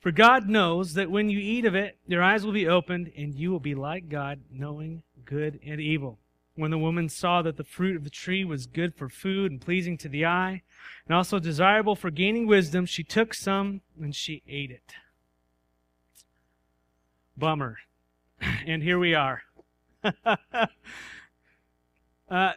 For God knows that when you eat of it, your eyes will be opened, and you will be like God, knowing good and evil. When the woman saw that the fruit of the tree was good for food and pleasing to the eye, and also desirable for gaining wisdom, she took some and she ate it. Bummer. And here we are. uh,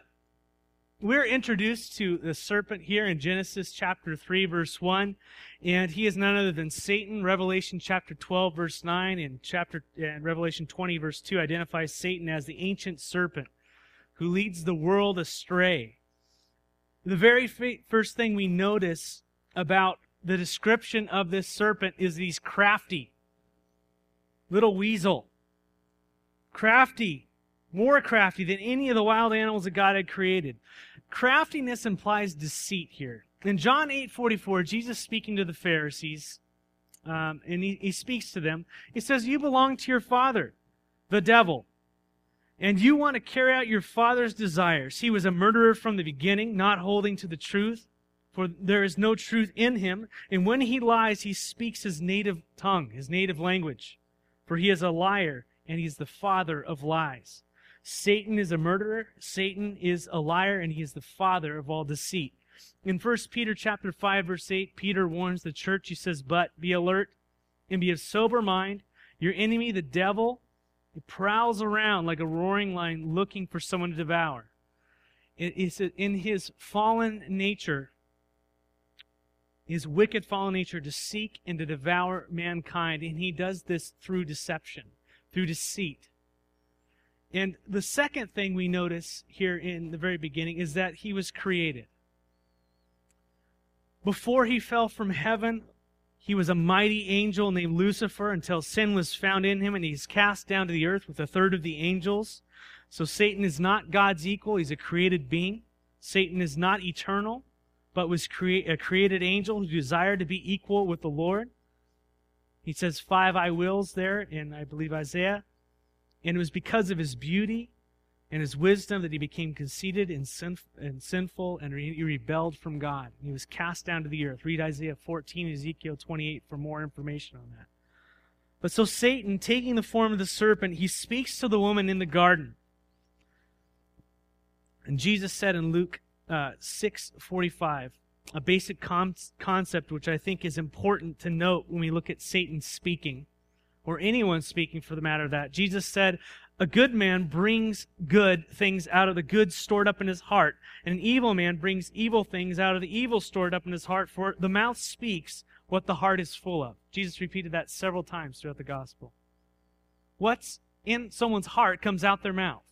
we're introduced to the serpent here in Genesis chapter 3, verse 1, and he is none other than Satan. Revelation chapter 12, verse 9, and chapter and Revelation 20, verse 2 identifies Satan as the ancient serpent who leads the world astray. The very first thing we notice about the description of this serpent is he's crafty. Little weasel. Crafty. More crafty than any of the wild animals that God had created. Craftiness implies deceit here. In John 8 44, Jesus speaking to the Pharisees, um, and he, he speaks to them, he says, You belong to your father, the devil, and you want to carry out your father's desires. He was a murderer from the beginning, not holding to the truth, for there is no truth in him. And when he lies, he speaks his native tongue, his native language. For he is a liar, and he is the father of lies. Satan is a murderer, Satan is a liar, and he is the father of all deceit. In 1 Peter chapter 5, verse 8, Peter warns the church, he says, But be alert and be of sober mind. Your enemy, the devil, he prowls around like a roaring lion looking for someone to devour. It is in his fallen nature, his wicked fallen nature, to seek and to devour mankind. And he does this through deception, through deceit. And the second thing we notice here in the very beginning is that he was created. Before he fell from heaven, he was a mighty angel named Lucifer until sin was found in him and he's cast down to the earth with a third of the angels. So Satan is not God's equal, he's a created being. Satan is not eternal, but was crea- a created angel who desired to be equal with the Lord. He says five I wills there in, I believe, Isaiah. And it was because of his beauty and his wisdom that he became conceited and, sinf- and sinful and re- he rebelled from God. He was cast down to the earth. Read Isaiah 14 Ezekiel 28 for more information on that. But so Satan, taking the form of the serpent, he speaks to the woman in the garden. And Jesus said in Luke uh, 6:45, a basic com- concept which I think is important to note when we look at Satan speaking or anyone speaking for the matter of that. Jesus said, A good man brings good things out of the good stored up in his heart, and an evil man brings evil things out of the evil stored up in his heart, for the mouth speaks what the heart is full of. Jesus repeated that several times throughout the gospel. What's in someone's heart comes out their mouth.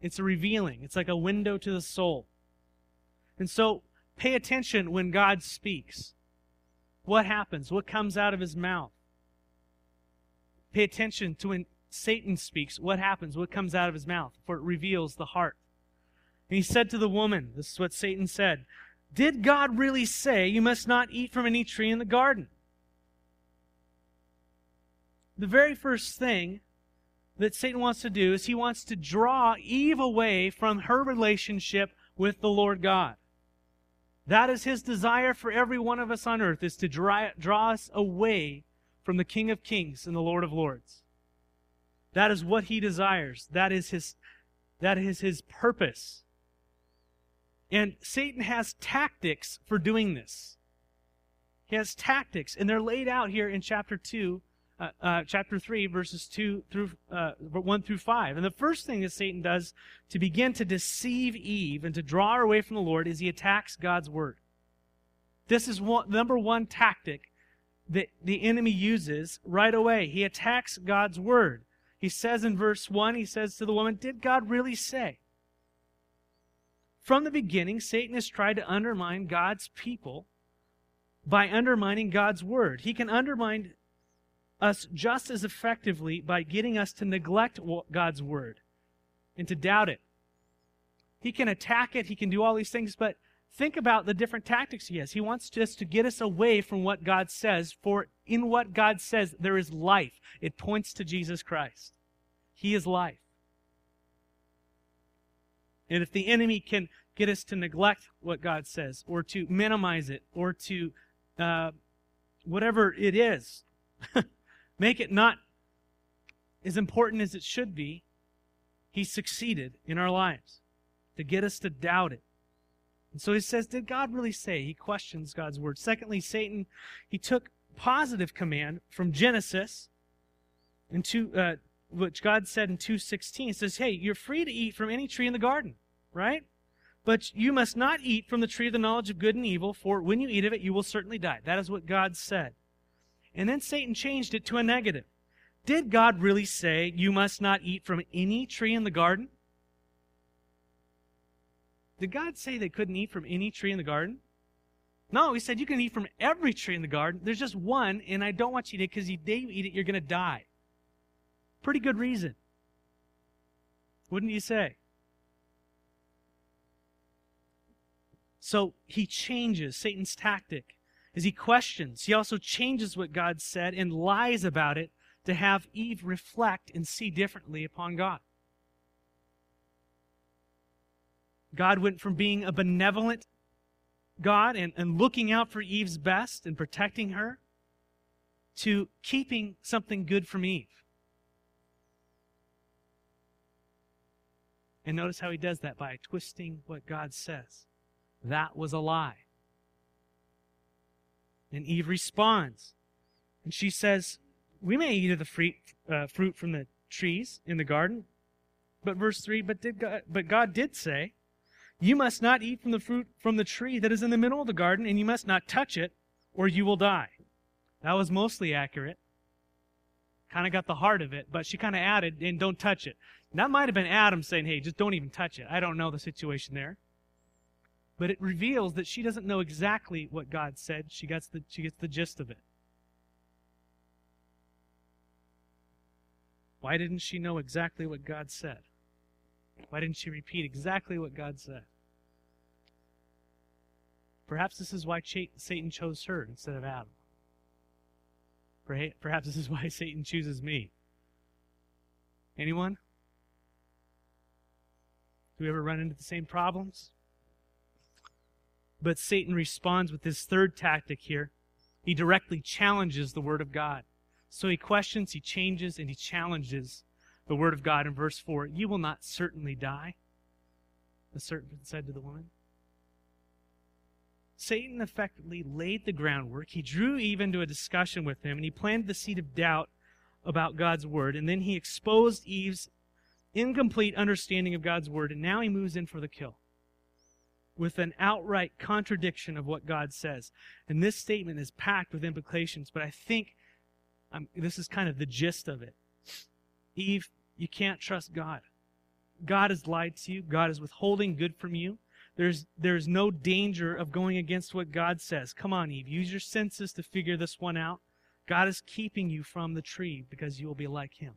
It's a revealing, it's like a window to the soul. And so, pay attention when God speaks. What happens? What comes out of his mouth? Pay attention to when Satan speaks, what happens, what comes out of his mouth, for it reveals the heart. And he said to the woman, this is what Satan said, Did God really say you must not eat from any tree in the garden? The very first thing that Satan wants to do is he wants to draw Eve away from her relationship with the Lord God. That is his desire for every one of us on earth, is to draw, draw us away from the King of Kings and the Lord of Lords. That is what he desires. That is his, that is his purpose. And Satan has tactics for doing this. He has tactics, and they're laid out here in chapter 2, uh, uh, chapter 3, verses 2 through uh, 1 through 5. And the first thing that Satan does to begin to deceive Eve and to draw her away from the Lord is he attacks God's word. This is one, number one tactic that the enemy uses right away. He attacks God's word. He says in verse 1, he says to the woman, Did God really say? From the beginning, Satan has tried to undermine God's people by undermining God's word. He can undermine us just as effectively by getting us to neglect God's word and to doubt it. He can attack it, he can do all these things, but think about the different tactics he has. He wants us to get us away from what God says, for in what God says there is life. It points to Jesus Christ. He is life. And if the enemy can get us to neglect what God says, or to minimize it, or to uh, whatever it is, make it not as important as it should be, he succeeded in our lives to get us to doubt it. And so he says, Did God really say? He questions God's word. Secondly, Satan, he took positive command from Genesis into uh, which God said in 2:16 says, "Hey, you're free to eat from any tree in the garden, right? But you must not eat from the tree of the knowledge of good and evil, for when you eat of it, you will certainly die." That is what God said. And then Satan changed it to a negative. Did God really say you must not eat from any tree in the garden? Did God say they couldn't eat from any tree in the garden? No, he said you can eat from every tree in the garden. There's just one, and I don't want you to eat because if you eat it, you're going to die. Pretty good reason. Wouldn't you say? So he changes Satan's tactic as he questions. He also changes what God said and lies about it to have Eve reflect and see differently upon God. God went from being a benevolent God and, and looking out for Eve's best and protecting her to keeping something good from Eve. And notice how he does that by twisting what God says. That was a lie. And Eve responds. And she says, We may eat of the fruit, uh, fruit from the trees in the garden. But verse 3 but, did God, but God did say, you must not eat from the fruit from the tree that is in the middle of the garden, and you must not touch it, or you will die. That was mostly accurate. Kind of got the heart of it, but she kind of added, and don't touch it. That might have been Adam saying, hey, just don't even touch it. I don't know the situation there. But it reveals that she doesn't know exactly what God said. She gets the, she gets the gist of it. Why didn't she know exactly what God said? Why didn't she repeat exactly what God said? Perhaps this is why Satan chose her instead of Adam. Perhaps this is why Satan chooses me. Anyone? Do we ever run into the same problems? But Satan responds with his third tactic here. He directly challenges the Word of God. So he questions, he changes, and he challenges the Word of God in verse 4. You will not certainly die, the serpent said to the woman. Satan effectively laid the groundwork. He drew Eve into a discussion with him, and he planted the seed of doubt about God's word. And then he exposed Eve's incomplete understanding of God's word, and now he moves in for the kill with an outright contradiction of what God says. And this statement is packed with implications, but I think um, this is kind of the gist of it. Eve, you can't trust God. God has lied to you. God is withholding good from you. There's, there's no danger of going against what God says. Come on, Eve. Use your senses to figure this one out. God is keeping you from the tree because you will be like him.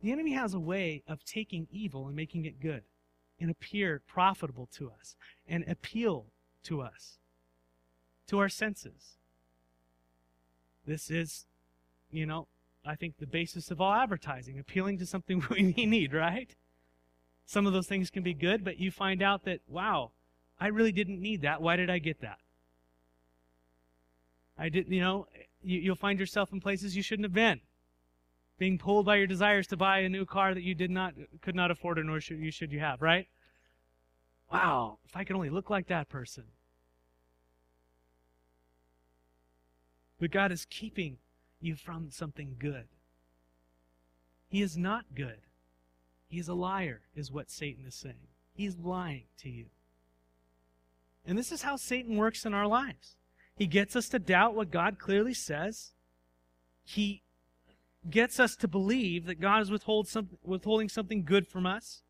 The enemy has a way of taking evil and making it good and appear profitable to us and appeal to us, to our senses. This is, you know, I think the basis of all advertising, appealing to something we need, right? Some of those things can be good, but you find out that, wow, I really didn't need that. Why did I get that? I didn't, you know, you, you'll find yourself in places you shouldn't have been. Being pulled by your desires to buy a new car that you did not, could not afford, or nor should you should you have, right? Wow, if I could only look like that person. But God is keeping you from something good. He is not good. He's a liar, is what Satan is saying. He's lying to you. And this is how Satan works in our lives. He gets us to doubt what God clearly says. He gets us to believe that God is withhold some, withholding something good from us.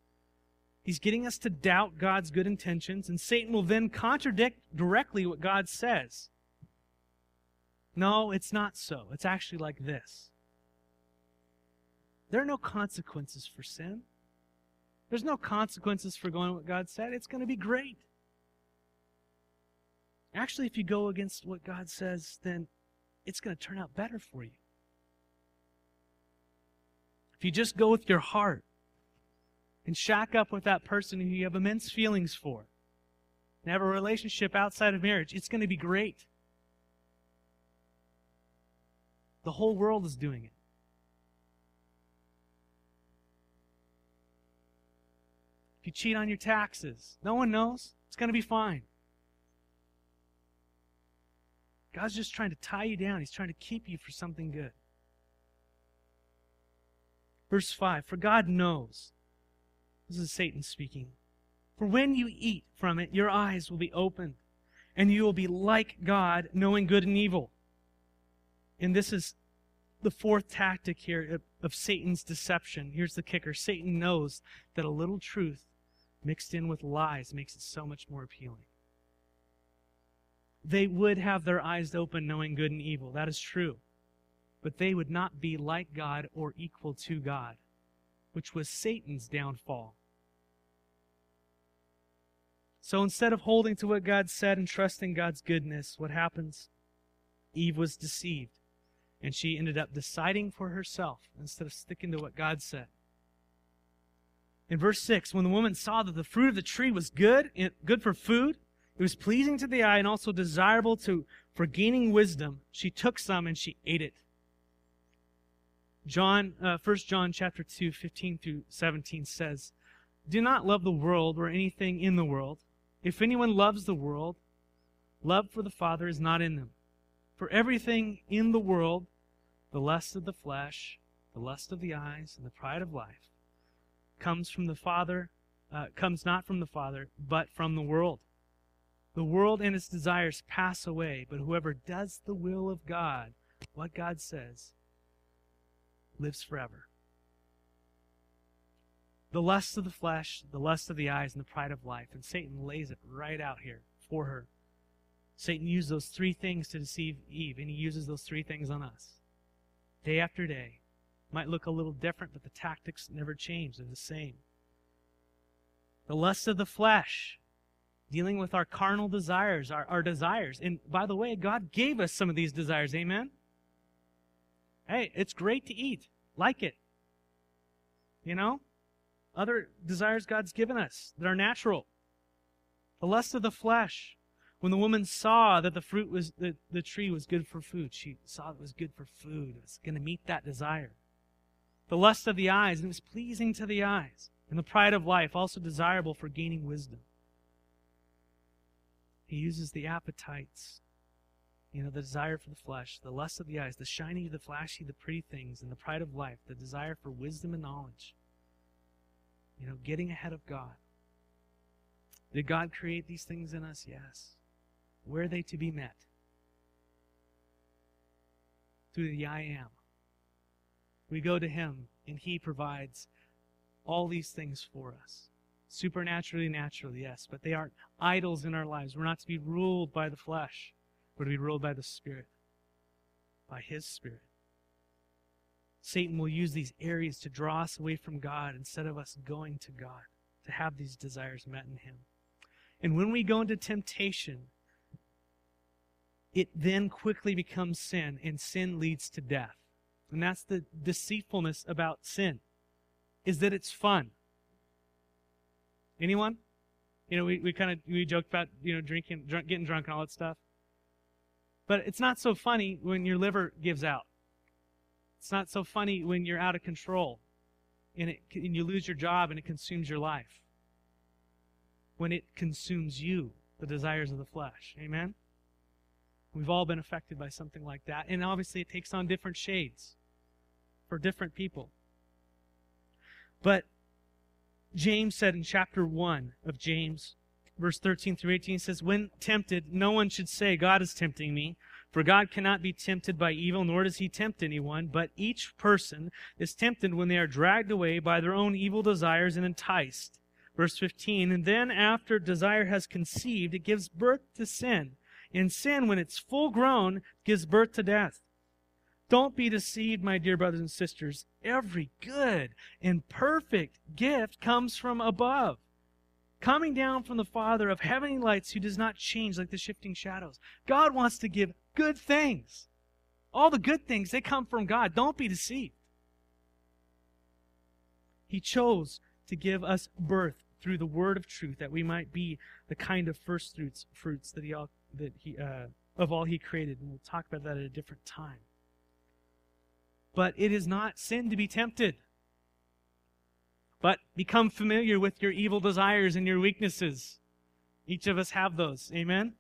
He's getting us to doubt God's good intentions, and Satan will then contradict directly what God says. No, it's not so. It's actually like this. There are no consequences for sin. There's no consequences for going what God said. It's going to be great. Actually, if you go against what God says, then it's going to turn out better for you. If you just go with your heart and shack up with that person who you have immense feelings for and have a relationship outside of marriage, it's going to be great. The whole world is doing it. If you cheat on your taxes, no one knows. It's going to be fine. God's just trying to tie you down. He's trying to keep you for something good. Verse 5 For God knows. This is Satan speaking. For when you eat from it, your eyes will be opened, and you will be like God, knowing good and evil. And this is the fourth tactic here of, of Satan's deception. Here's the kicker Satan knows that a little truth mixed in with lies makes it so much more appealing. They would have their eyes open knowing good and evil. That is true. But they would not be like God or equal to God, which was Satan's downfall. So instead of holding to what God said and trusting God's goodness, what happens? Eve was deceived. And she ended up deciding for herself instead of sticking to what God said. In verse 6, when the woman saw that the fruit of the tree was good, good for food, it was pleasing to the eye and also desirable to, for gaining wisdom, she took some and she ate it. John, uh, 1 John chapter 2, 15 through 17 says, Do not love the world or anything in the world. If anyone loves the world, love for the Father is not in them. For everything in the world, the lust of the flesh, the lust of the eyes, and the pride of life, comes from the Father, uh, comes not from the Father, but from the world. The world and its desires pass away, but whoever does the will of God, what God says, lives forever. The lust of the flesh, the lust of the eyes, and the pride of life. And Satan lays it right out here for her. Satan used those three things to deceive Eve, and he uses those three things on us. Day after day. Might look a little different, but the tactics never change. They're the same. The lust of the flesh, dealing with our carnal desires, our, our desires. And by the way, God gave us some of these desires. Amen? Hey, it's great to eat. Like it. You know? other desires God's given us that are natural. The lust of the flesh. When the woman saw that the fruit was the, the tree was good for food, she saw it was good for food. It was going to meet that desire. The lust of the eyes, and it was pleasing to the eyes. And the pride of life, also desirable for gaining wisdom. He uses the appetites, you know, the desire for the flesh, the lust of the eyes, the shiny, the flashy, the pretty things, and the pride of life, the desire for wisdom and knowledge. You know, getting ahead of God. Did God create these things in us? Yes. Where are they to be met? Through the I am. We go to Him, and He provides all these things for us. Supernaturally, naturally, yes, but they aren't idols in our lives. We're not to be ruled by the flesh, we're to be ruled by the Spirit, by His Spirit. Satan will use these areas to draw us away from God instead of us going to God, to have these desires met in Him. And when we go into temptation, it then quickly becomes sin, and sin leads to death. And that's the deceitfulness about sin, is that it's fun. Anyone? You know, we, we kind of we joked about you know drinking, drunk, getting drunk, and all that stuff. But it's not so funny when your liver gives out. It's not so funny when you're out of control and, it, and you lose your job and it consumes your life. When it consumes you, the desires of the flesh. Amen? We've all been affected by something like that. And obviously, it takes on different shades for different people. But James said in chapter 1 of James, verse 13 through 18 says, When tempted, no one should say, God is tempting me. For God cannot be tempted by evil, nor does he tempt anyone, but each person is tempted when they are dragged away by their own evil desires and enticed. Verse 15, and then after desire has conceived, it gives birth to sin. And sin, when it's full grown, gives birth to death. Don't be deceived, my dear brothers and sisters. Every good and perfect gift comes from above, coming down from the Father of heavenly lights who does not change like the shifting shadows. God wants to give good things. All the good things, they come from God. Don't be deceived. He chose to give us birth through the word of truth that we might be the kind of first fruits fruits that he all that he uh, of all he created and we'll talk about that at a different time but it is not sin to be tempted. But become familiar with your evil desires and your weaknesses. Each of us have those. Amen?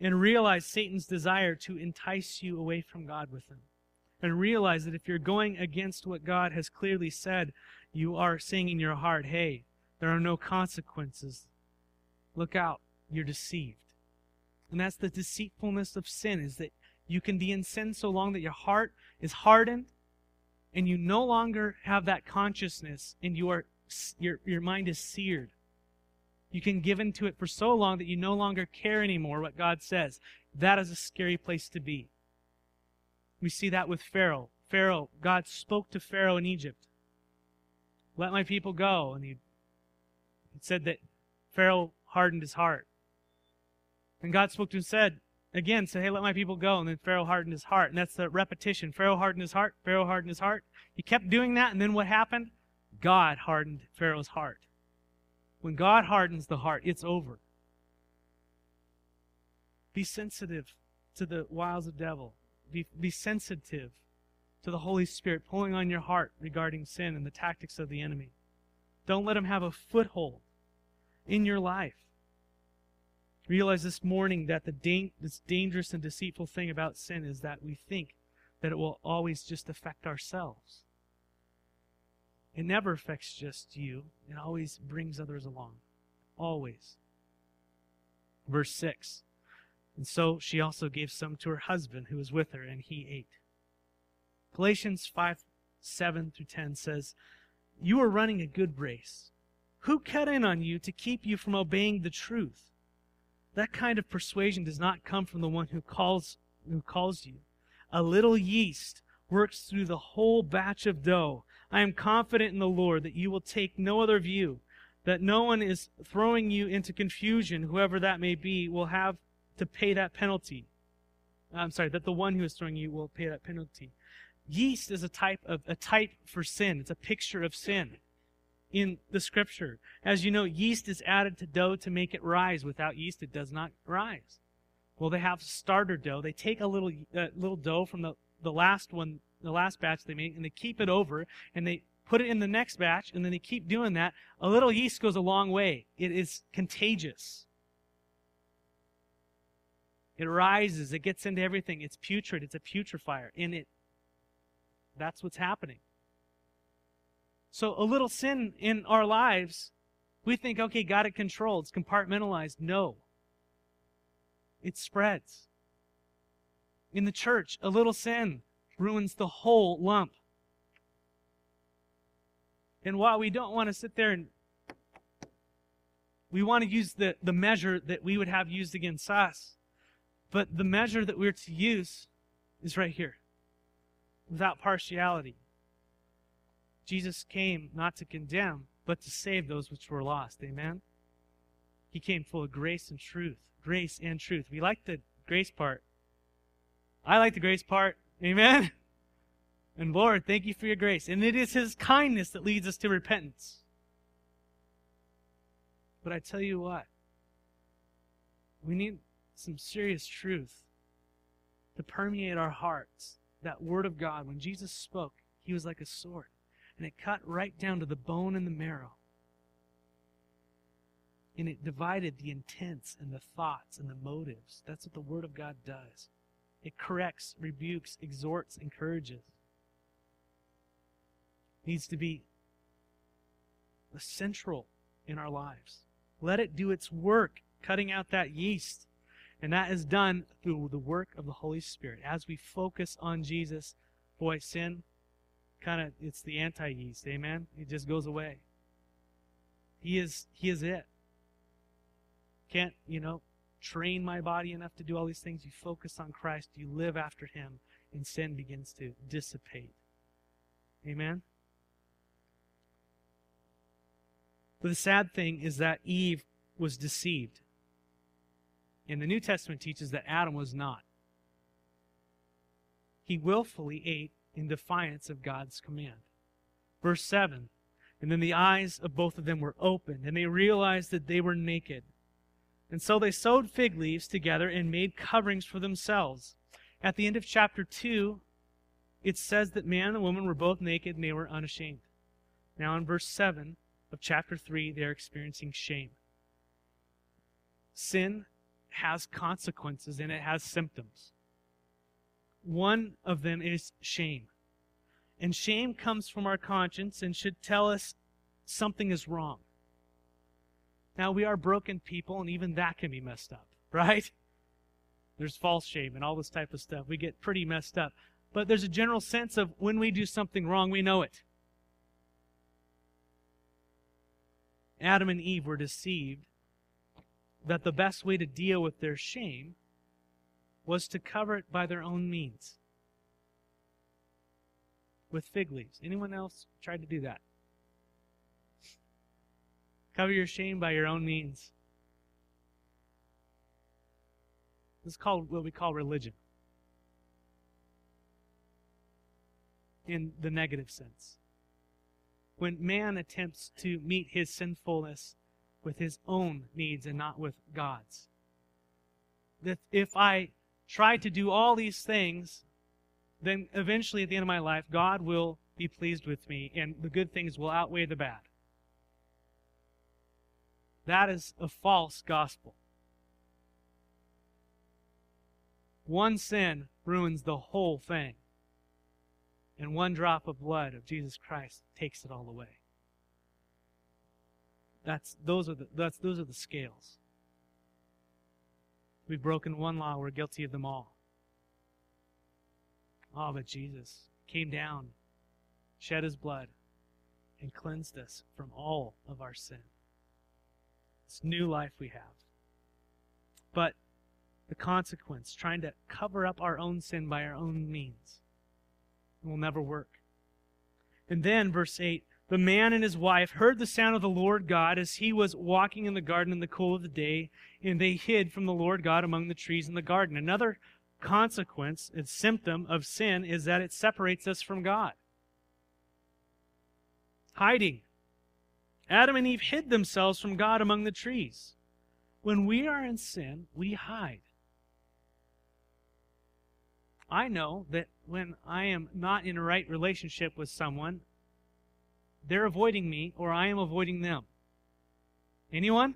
And realize satan's desire to entice you away from god with him. And realize that if you're going against what god has clearly said you are saying in your heart hey there are no consequences. Look out, you're deceived. And that's the deceitfulness of sin, is that you can be in sin so long that your heart is hardened and you no longer have that consciousness and you are, your, your mind is seared. You can give into it for so long that you no longer care anymore what God says. That is a scary place to be. We see that with Pharaoh. Pharaoh, God spoke to Pharaoh in Egypt. Let my people go. And he said that Pharaoh hardened his heart. And God spoke to him and said, again, said, hey, let my people go. And then Pharaoh hardened his heart. And that's the repetition. Pharaoh hardened his heart. Pharaoh hardened his heart. He kept doing that. And then what happened? God hardened Pharaoh's heart. When God hardens the heart, it's over. Be sensitive to the wiles of the devil. Be, be sensitive to the Holy Spirit pulling on your heart regarding sin and the tactics of the enemy. Don't let him have a foothold in your life. Realize this morning that the this dangerous and deceitful thing about sin is that we think that it will always just affect ourselves. It never affects just you, it always brings others along. Always. Verse 6 And so she also gave some to her husband who was with her, and he ate. Galatians 5 7 through 10 says, You are running a good race. Who cut in on you to keep you from obeying the truth? That kind of persuasion does not come from the one who calls who calls you. A little yeast works through the whole batch of dough. I am confident in the Lord that you will take no other view, that no one is throwing you into confusion, whoever that may be, will have to pay that penalty. I'm sorry, that the one who is throwing you will pay that penalty. Yeast is a type of a type for sin. It's a picture of sin in the scripture. As you know, yeast is added to dough to make it rise. Without yeast, it does not rise. Well, they have starter dough. They take a little uh, little dough from the, the last one, the last batch they made, and they keep it over, and they put it in the next batch, and then they keep doing that. A little yeast goes a long way. It is contagious. It rises. It gets into everything. It's putrid. It's a putrefier. And it, that's what's happening. So a little sin in our lives, we think, okay, got it controlled. It's compartmentalized. No. It spreads. In the church, a little sin ruins the whole lump. And while we don't want to sit there and we want to use the, the measure that we would have used against us, but the measure that we're to use is right here without partiality. Jesus came not to condemn, but to save those which were lost. Amen? He came full of grace and truth. Grace and truth. We like the grace part. I like the grace part. Amen? And Lord, thank you for your grace. And it is His kindness that leads us to repentance. But I tell you what, we need some serious truth to permeate our hearts. That Word of God, when Jesus spoke, He was like a sword and it cut right down to the bone and the marrow. And it divided the intents and the thoughts and the motives. That's what the Word of God does. It corrects, rebukes, exhorts, encourages. It needs to be central in our lives. Let it do its work, cutting out that yeast. And that is done through the work of the Holy Spirit. As we focus on Jesus, boy, sin kind of it's the anti-yeast, amen? It just goes away. He is he is it. Can't, you know, train my body enough to do all these things. You focus on Christ, you live after Him, and sin begins to dissipate. Amen? But the sad thing is that Eve was deceived. And the New Testament teaches that Adam was not. He willfully ate in defiance of God's command. Verse 7 And then the eyes of both of them were opened, and they realized that they were naked. And so they sewed fig leaves together and made coverings for themselves. At the end of chapter 2, it says that man and woman were both naked and they were unashamed. Now, in verse 7 of chapter 3, they're experiencing shame. Sin has consequences and it has symptoms. One of them is shame. And shame comes from our conscience and should tell us something is wrong. Now, we are broken people, and even that can be messed up, right? There's false shame and all this type of stuff. We get pretty messed up. But there's a general sense of when we do something wrong, we know it. Adam and Eve were deceived that the best way to deal with their shame was to cover it by their own means with fig leaves. Anyone else tried to do that? Cover your shame by your own means. This is called what we call religion. In the negative sense. When man attempts to meet his sinfulness with his own needs and not with God's. That if I try to do all these things, then eventually at the end of my life, God will be pleased with me and the good things will outweigh the bad. That is a false gospel. One sin ruins the whole thing. And one drop of blood of Jesus Christ takes it all away. That's those are the that's those are the scales. We've broken one law, we're guilty of them all. Oh, but Jesus came down, shed his blood, and cleansed us from all of our sin. This new life we have. But the consequence, trying to cover up our own sin by our own means, will never work. And then, verse 8 the man and his wife heard the sound of the Lord God as he was walking in the garden in the cool of the day, and they hid from the Lord God among the trees in the garden. Another consequence, and symptom of sin, is that it separates us from God. Hiding. Adam and Eve hid themselves from God among the trees. When we are in sin, we hide. I know that when I am not in a right relationship with someone, they're avoiding me or I am avoiding them. Anyone?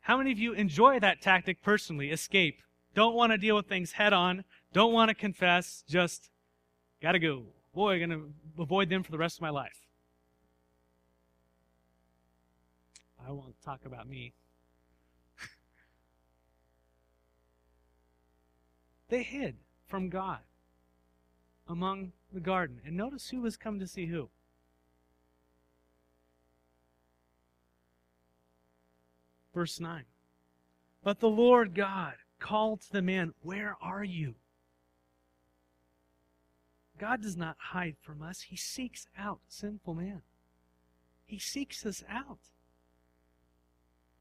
How many of you enjoy that tactic personally? Escape. Don't want to deal with things head on. Don't want to confess. Just gotta go. Boy, I'm to avoid them for the rest of my life. I won't talk about me. they hid from God among the garden. And notice who has come to see who. Verse 9. But the Lord God called to the man, Where are you? God does not hide from us. He seeks out sinful man. He seeks us out.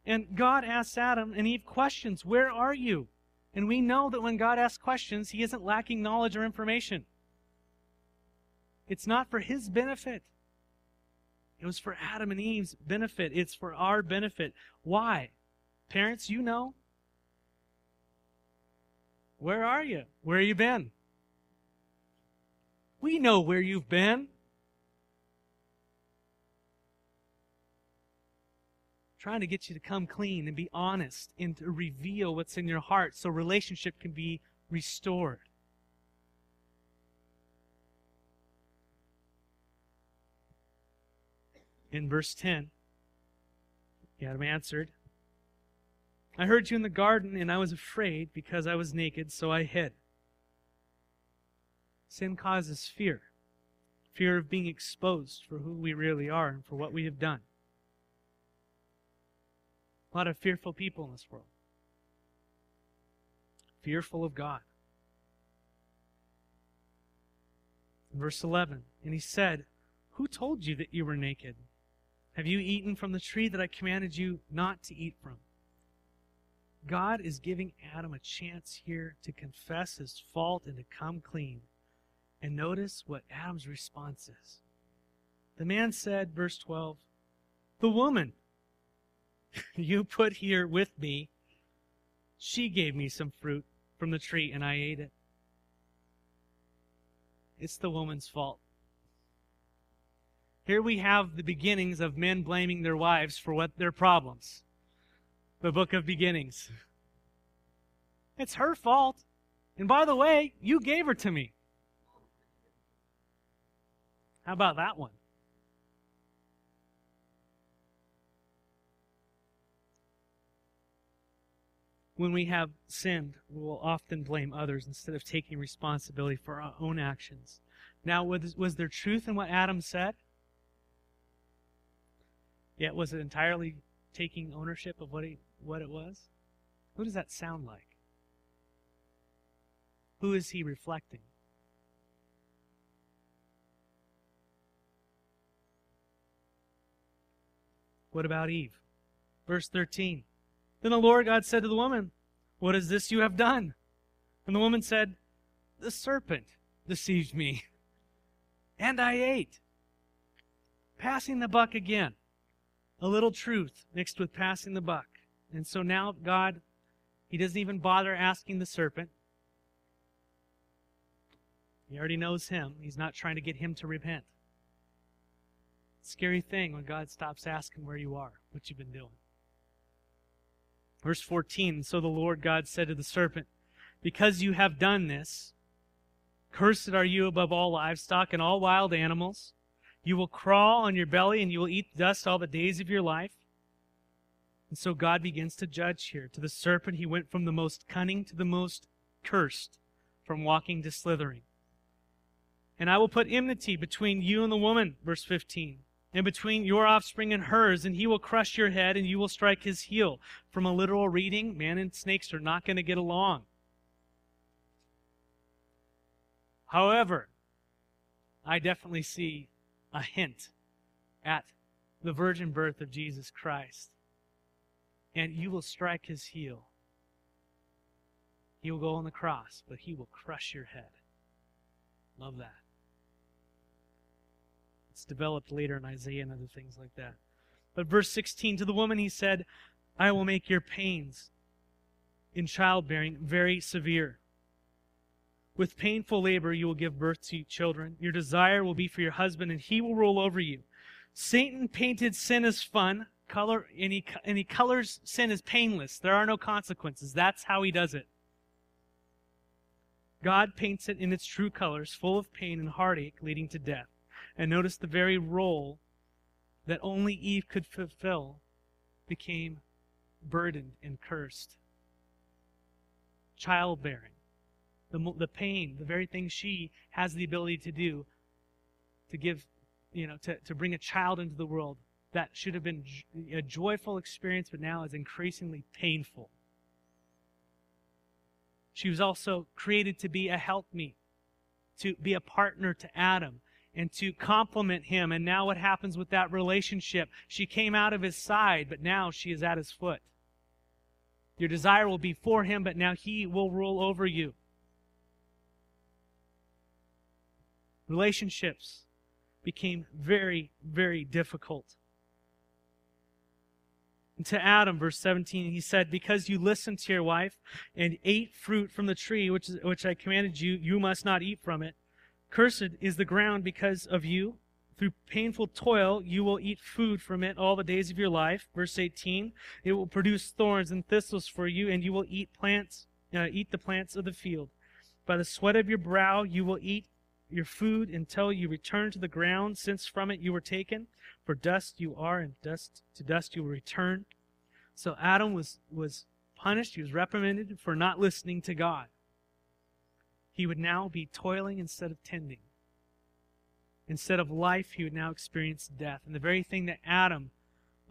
And God asks Adam and Eve questions, Where are you? And we know that when God asks questions, He isn't lacking knowledge or information. It's not for his benefit. It was for Adam and Eve's benefit. It's for our benefit. Why? Parents, you know. Where are you? Where have you been? We know where you've been. Trying to get you to come clean and be honest and to reveal what's in your heart so relationship can be restored. In verse 10. Adam answered, I heard you in the garden, and I was afraid because I was naked, so I hid. Sin causes fear fear of being exposed for who we really are and for what we have done. A lot of fearful people in this world. Fearful of God. Verse 11 And he said, Who told you that you were naked? Have you eaten from the tree that I commanded you not to eat from? God is giving Adam a chance here to confess his fault and to come clean. And notice what Adam's response is. The man said, verse 12, The woman you put here with me, she gave me some fruit from the tree and I ate it. It's the woman's fault. Here we have the beginnings of men blaming their wives for what their problems. The book of beginnings. It's her fault. And by the way, you gave her to me. How about that one? When we have sinned, we will often blame others instead of taking responsibility for our own actions. Now, was, was there truth in what Adam said? Yet, was it entirely taking ownership of what, he, what it was? Who does that sound like? Who is he reflecting? What about Eve? Verse 13. Then the Lord God said to the woman, What is this you have done? And the woman said, The serpent deceived me, and I ate. Passing the buck again. A little truth mixed with passing the buck. And so now God, He doesn't even bother asking the serpent. He already knows him. He's not trying to get him to repent. Scary thing when God stops asking where you are, what you've been doing. Verse 14 So the Lord God said to the serpent, Because you have done this, cursed are you above all livestock and all wild animals. You will crawl on your belly and you will eat dust all the days of your life. And so God begins to judge here. To the serpent, he went from the most cunning to the most cursed, from walking to slithering. And I will put enmity between you and the woman, verse 15, and between your offspring and hers, and he will crush your head, and you will strike his heel. From a literal reading, man and snakes are not going to get along. However, I definitely see a hint at the virgin birth of Jesus Christ. And you will strike his heel. He will go on the cross, but he will crush your head. Love that. It's developed later in Isaiah and other things like that. But verse 16 to the woman he said, I will make your pains in childbearing very severe. With painful labor you will give birth to children. Your desire will be for your husband, and he will rule over you. Satan painted sin as fun, color, and he, and he colors sin as painless. There are no consequences. That's how he does it. God paints it in its true colors, full of pain and heartache, leading to death. And notice the very role that only Eve could fulfill became burdened and cursed. Childbearing, the, the pain, the very thing she has the ability to do to give, you know, to, to bring a child into the world that should have been a joyful experience, but now is increasingly painful. She was also created to be a helpmeet, to be a partner to Adam, and to complement him. And now what happens with that relationship? She came out of his side, but now she is at his foot. Your desire will be for him, but now he will rule over you. Relationships became very, very difficult. And to Adam, verse 17, he said, Because you listened to your wife and ate fruit from the tree which, which I commanded you, you must not eat from it. Cursed is the ground because of you. Through painful toil, you will eat food from it all the days of your life. Verse 18, it will produce thorns and thistles for you, and you will eat plants, uh, eat the plants of the field. By the sweat of your brow, you will eat your food until you return to the ground, since from it you were taken. For dust you are, and dust to dust you will return. So Adam was, was punished, he was reprimanded for not listening to God he would now be toiling instead of tending. Instead of life, he would now experience death. And the very thing that Adam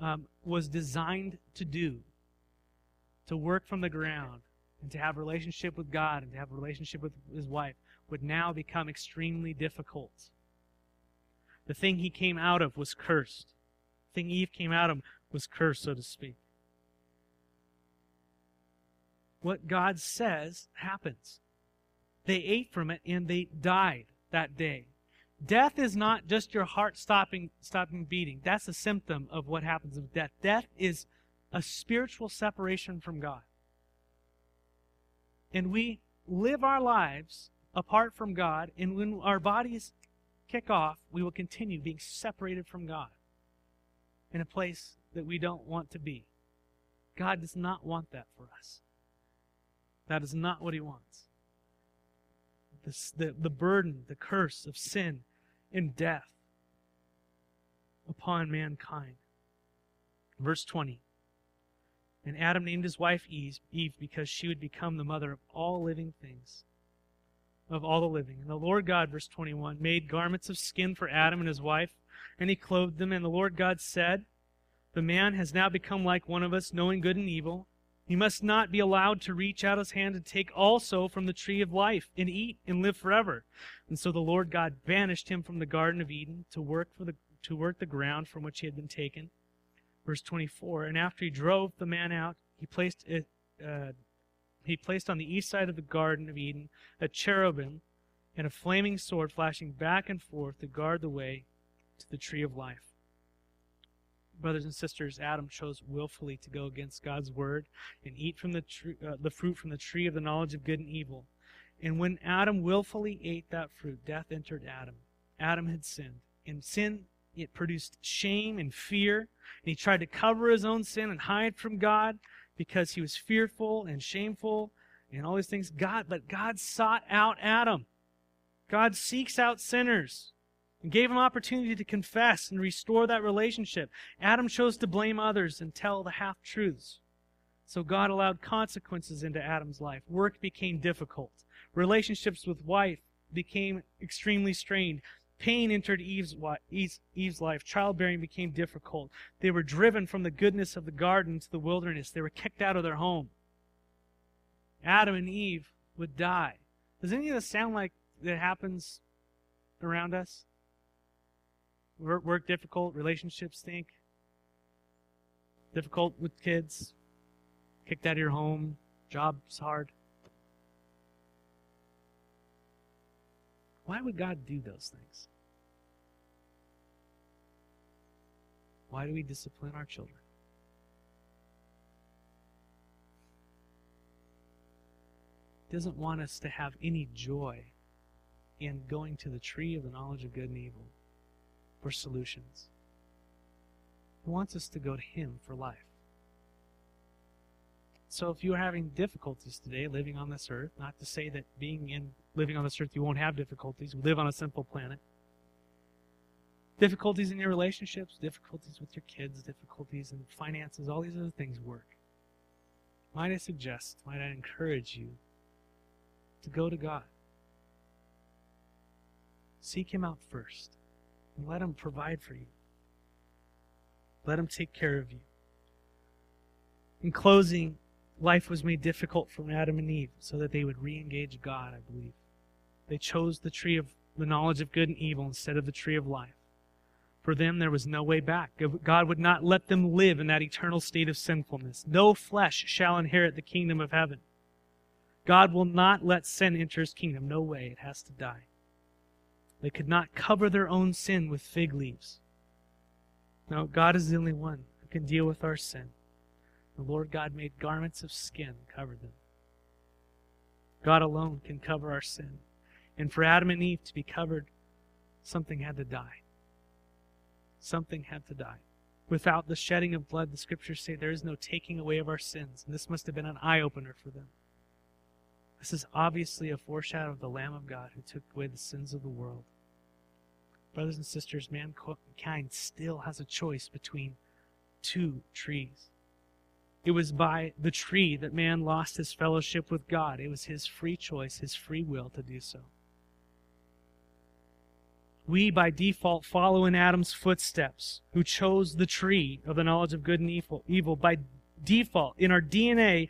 um, was designed to do, to work from the ground and to have relationship with God and to have a relationship with his wife would now become extremely difficult. The thing he came out of was cursed. The thing Eve came out of was cursed, so to speak. What God says happens. They ate from it and they died that day. Death is not just your heart stopping stopping beating. That's a symptom of what happens with death. Death is a spiritual separation from God. And we live our lives apart from God, and when our bodies kick off, we will continue being separated from God in a place that we don't want to be. God does not want that for us. That is not what He wants. The, the, the burden, the curse of sin and death upon mankind. Verse 20. And Adam named his wife Eve, Eve because she would become the mother of all living things, of all the living. And the Lord God, verse 21, made garments of skin for Adam and his wife, and he clothed them. And the Lord God said, The man has now become like one of us, knowing good and evil. He must not be allowed to reach out his hand and take also from the tree of life and eat and live forever. And so the Lord God banished him from the Garden of Eden to work for the to work the ground from which he had been taken. Verse 24. And after he drove the man out, he placed it, uh, he placed on the east side of the Garden of Eden a cherubim and a flaming sword flashing back and forth to guard the way to the tree of life brothers and sisters, Adam chose willfully to go against God's word and eat from the, uh, the fruit from the tree of the knowledge of good and evil. And when Adam willfully ate that fruit, death entered Adam. Adam had sinned. And sin, it produced shame and fear. And he tried to cover his own sin and hide from God because he was fearful and shameful and all these things. God, but God sought out Adam. God seeks out sinners and gave him opportunity to confess and restore that relationship. Adam chose to blame others and tell the half truths. So God allowed consequences into Adam's life. Work became difficult. Relationships with wife became extremely strained. Pain entered Eve's, Eve's life. Childbearing became difficult. They were driven from the goodness of the garden to the wilderness. They were kicked out of their home. Adam and Eve would die. Does any of this sound like that happens around us? Work, work difficult, relationships stink. Difficult with kids, kicked out of your home, job's hard. Why would God do those things? Why do we discipline our children? He doesn't want us to have any joy in going to the tree of the knowledge of good and evil for solutions. He wants us to go to Him for life. So if you are having difficulties today living on this earth, not to say that being in living on this earth you won't have difficulties. We live on a simple planet. Difficulties in your relationships, difficulties with your kids, difficulties in finances, all these other things work. Might I suggest, might I encourage you to go to God? Seek Him out first. And let Him provide for you. Let Him take care of you. In closing, life was made difficult for Adam and Eve so that they would re engage God, I believe. They chose the tree of the knowledge of good and evil instead of the tree of life. For them, there was no way back. God would not let them live in that eternal state of sinfulness. No flesh shall inherit the kingdom of heaven. God will not let sin enter his kingdom. No way. It has to die. They could not cover their own sin with fig leaves. No, God is the only one who can deal with our sin. The Lord God made garments of skin, covered them. God alone can cover our sin. And for Adam and Eve to be covered, something had to die. Something had to die. Without the shedding of blood, the scriptures say there is no taking away of our sins. And this must have been an eye opener for them. This is obviously a foreshadow of the Lamb of God who took away the sins of the world. Brothers and sisters, mankind still has a choice between two trees. It was by the tree that man lost his fellowship with God. It was his free choice, his free will to do so. We, by default, follow in Adam's footsteps, who chose the tree of the knowledge of good and evil. evil. By default, in our DNA,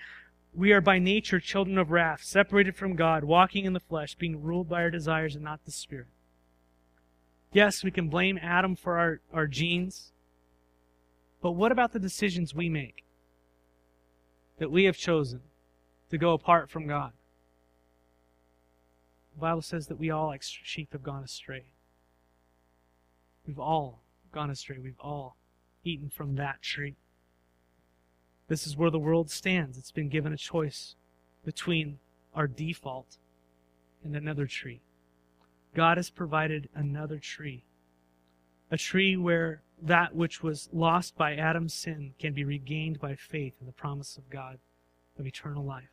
we are by nature children of wrath, separated from God, walking in the flesh, being ruled by our desires and not the Spirit. Yes, we can blame Adam for our, our genes, but what about the decisions we make that we have chosen to go apart from God? The Bible says that we all, like sheep, have gone astray. We've all gone astray. We've all eaten from that tree. This is where the world stands. It's been given a choice between our default and another tree. God has provided another tree. A tree where that which was lost by Adam's sin can be regained by faith in the promise of God of eternal life.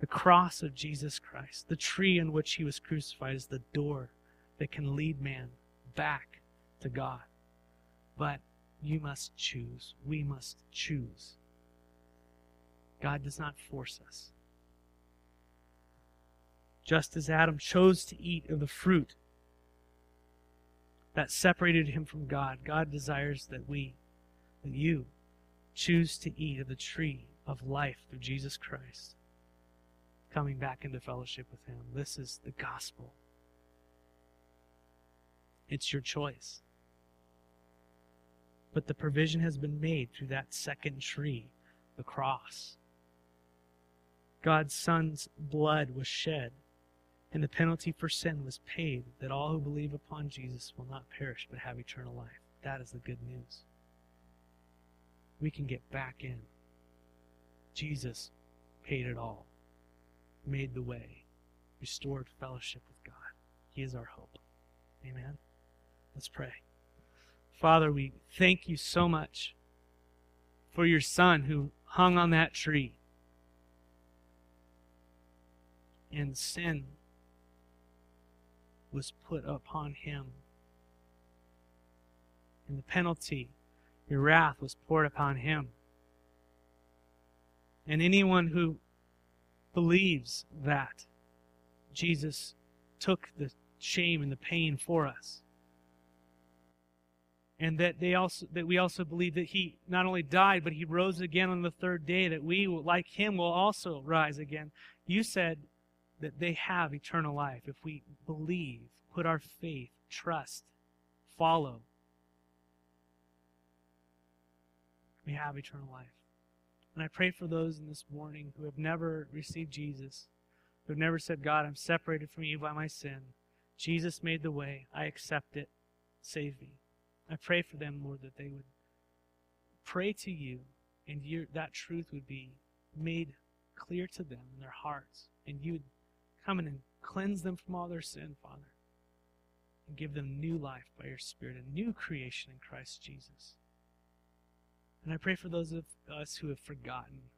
The cross of Jesus Christ, the tree in which he was crucified, is the door that can lead man back to God. But you must choose. We must choose. God does not force us. Just as Adam chose to eat of the fruit that separated him from God, God desires that we, that you, choose to eat of the tree of life through Jesus Christ, coming back into fellowship with Him. This is the gospel. It's your choice. But the provision has been made through that second tree, the cross. God's Son's blood was shed, and the penalty for sin was paid, that all who believe upon Jesus will not perish but have eternal life. That is the good news. We can get back in. Jesus paid it all, made the way, restored fellowship with God. He is our hope. Amen. Let's pray. Father, we thank you so much for your Son who hung on that tree and sin was put upon him. And the penalty, your wrath, was poured upon him. And anyone who believes that Jesus took the shame and the pain for us, and that they also that we also believe that he not only died but he rose again on the third day that we like him will also rise again you said that they have eternal life if we believe, put our faith, trust, follow. We have eternal life. And I pray for those in this morning who have never received Jesus, who have never said, God, I'm separated from you by my sin. Jesus made the way. I accept it. Save me. I pray for them, Lord, that they would pray to you and your, that truth would be made clear to them in their hearts. And you would Come in and cleanse them from all their sin, Father. And give them new life by your Spirit, a new creation in Christ Jesus. And I pray for those of us who have forgotten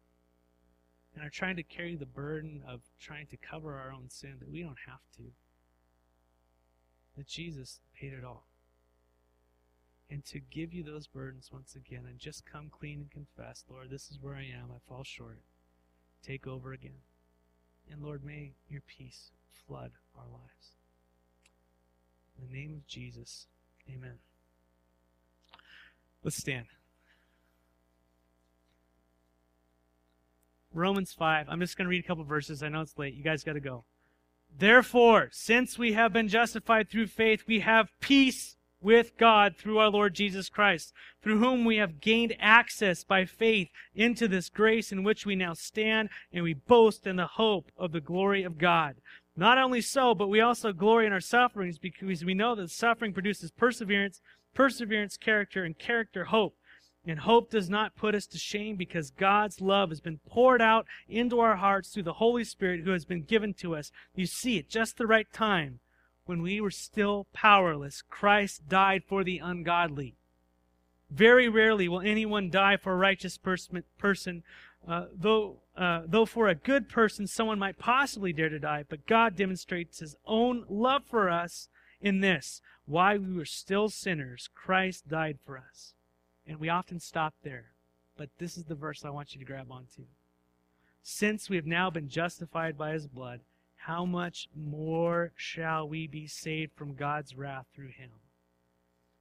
and are trying to carry the burden of trying to cover our own sin, that we don't have to. That Jesus paid it all. And to give you those burdens once again and just come clean and confess, Lord, this is where I am. I fall short. Take over again. And Lord, may your peace flood our lives. In the name of Jesus, amen. Let's stand. Romans 5. I'm just going to read a couple verses. I know it's late. You guys got to go. Therefore, since we have been justified through faith, we have peace with God through our Lord Jesus Christ, through whom we have gained access by faith into this grace in which we now stand, and we boast in the hope of the glory of God. Not only so, but we also glory in our sufferings because we know that suffering produces perseverance, perseverance, character, and character, hope. And hope does not put us to shame because God's love has been poured out into our hearts through the Holy Spirit who has been given to us. You see, at just the right time, when we were still powerless, Christ died for the ungodly. Very rarely will anyone die for a righteous person, uh, though, uh, though for a good person someone might possibly dare to die. But God demonstrates his own love for us in this. While we were still sinners, Christ died for us. And we often stop there. But this is the verse I want you to grab onto. Since we have now been justified by his blood, how much more shall we be saved from God's wrath through him?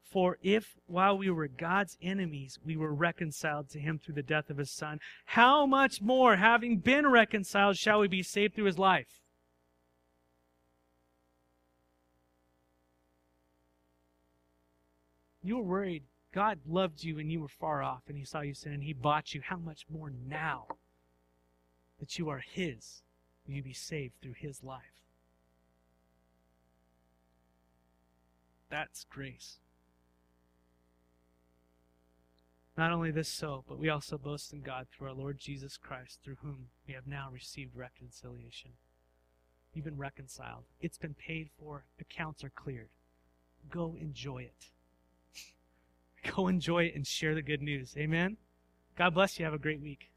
For if, while we were God's enemies, we were reconciled to him through the death of his Son, how much more, having been reconciled, shall we be saved through his life? You were worried. God loved you and you were far off, and he saw you sin, and he bought you. How much more now that you are his will you be saved through his life? That's grace. Not only this so, but we also boast in God through our Lord Jesus Christ, through whom we have now received reconciliation. You've been reconciled. It's been paid for. Accounts are cleared. Go enjoy it. Go enjoy it and share the good news. Amen. God bless you. Have a great week.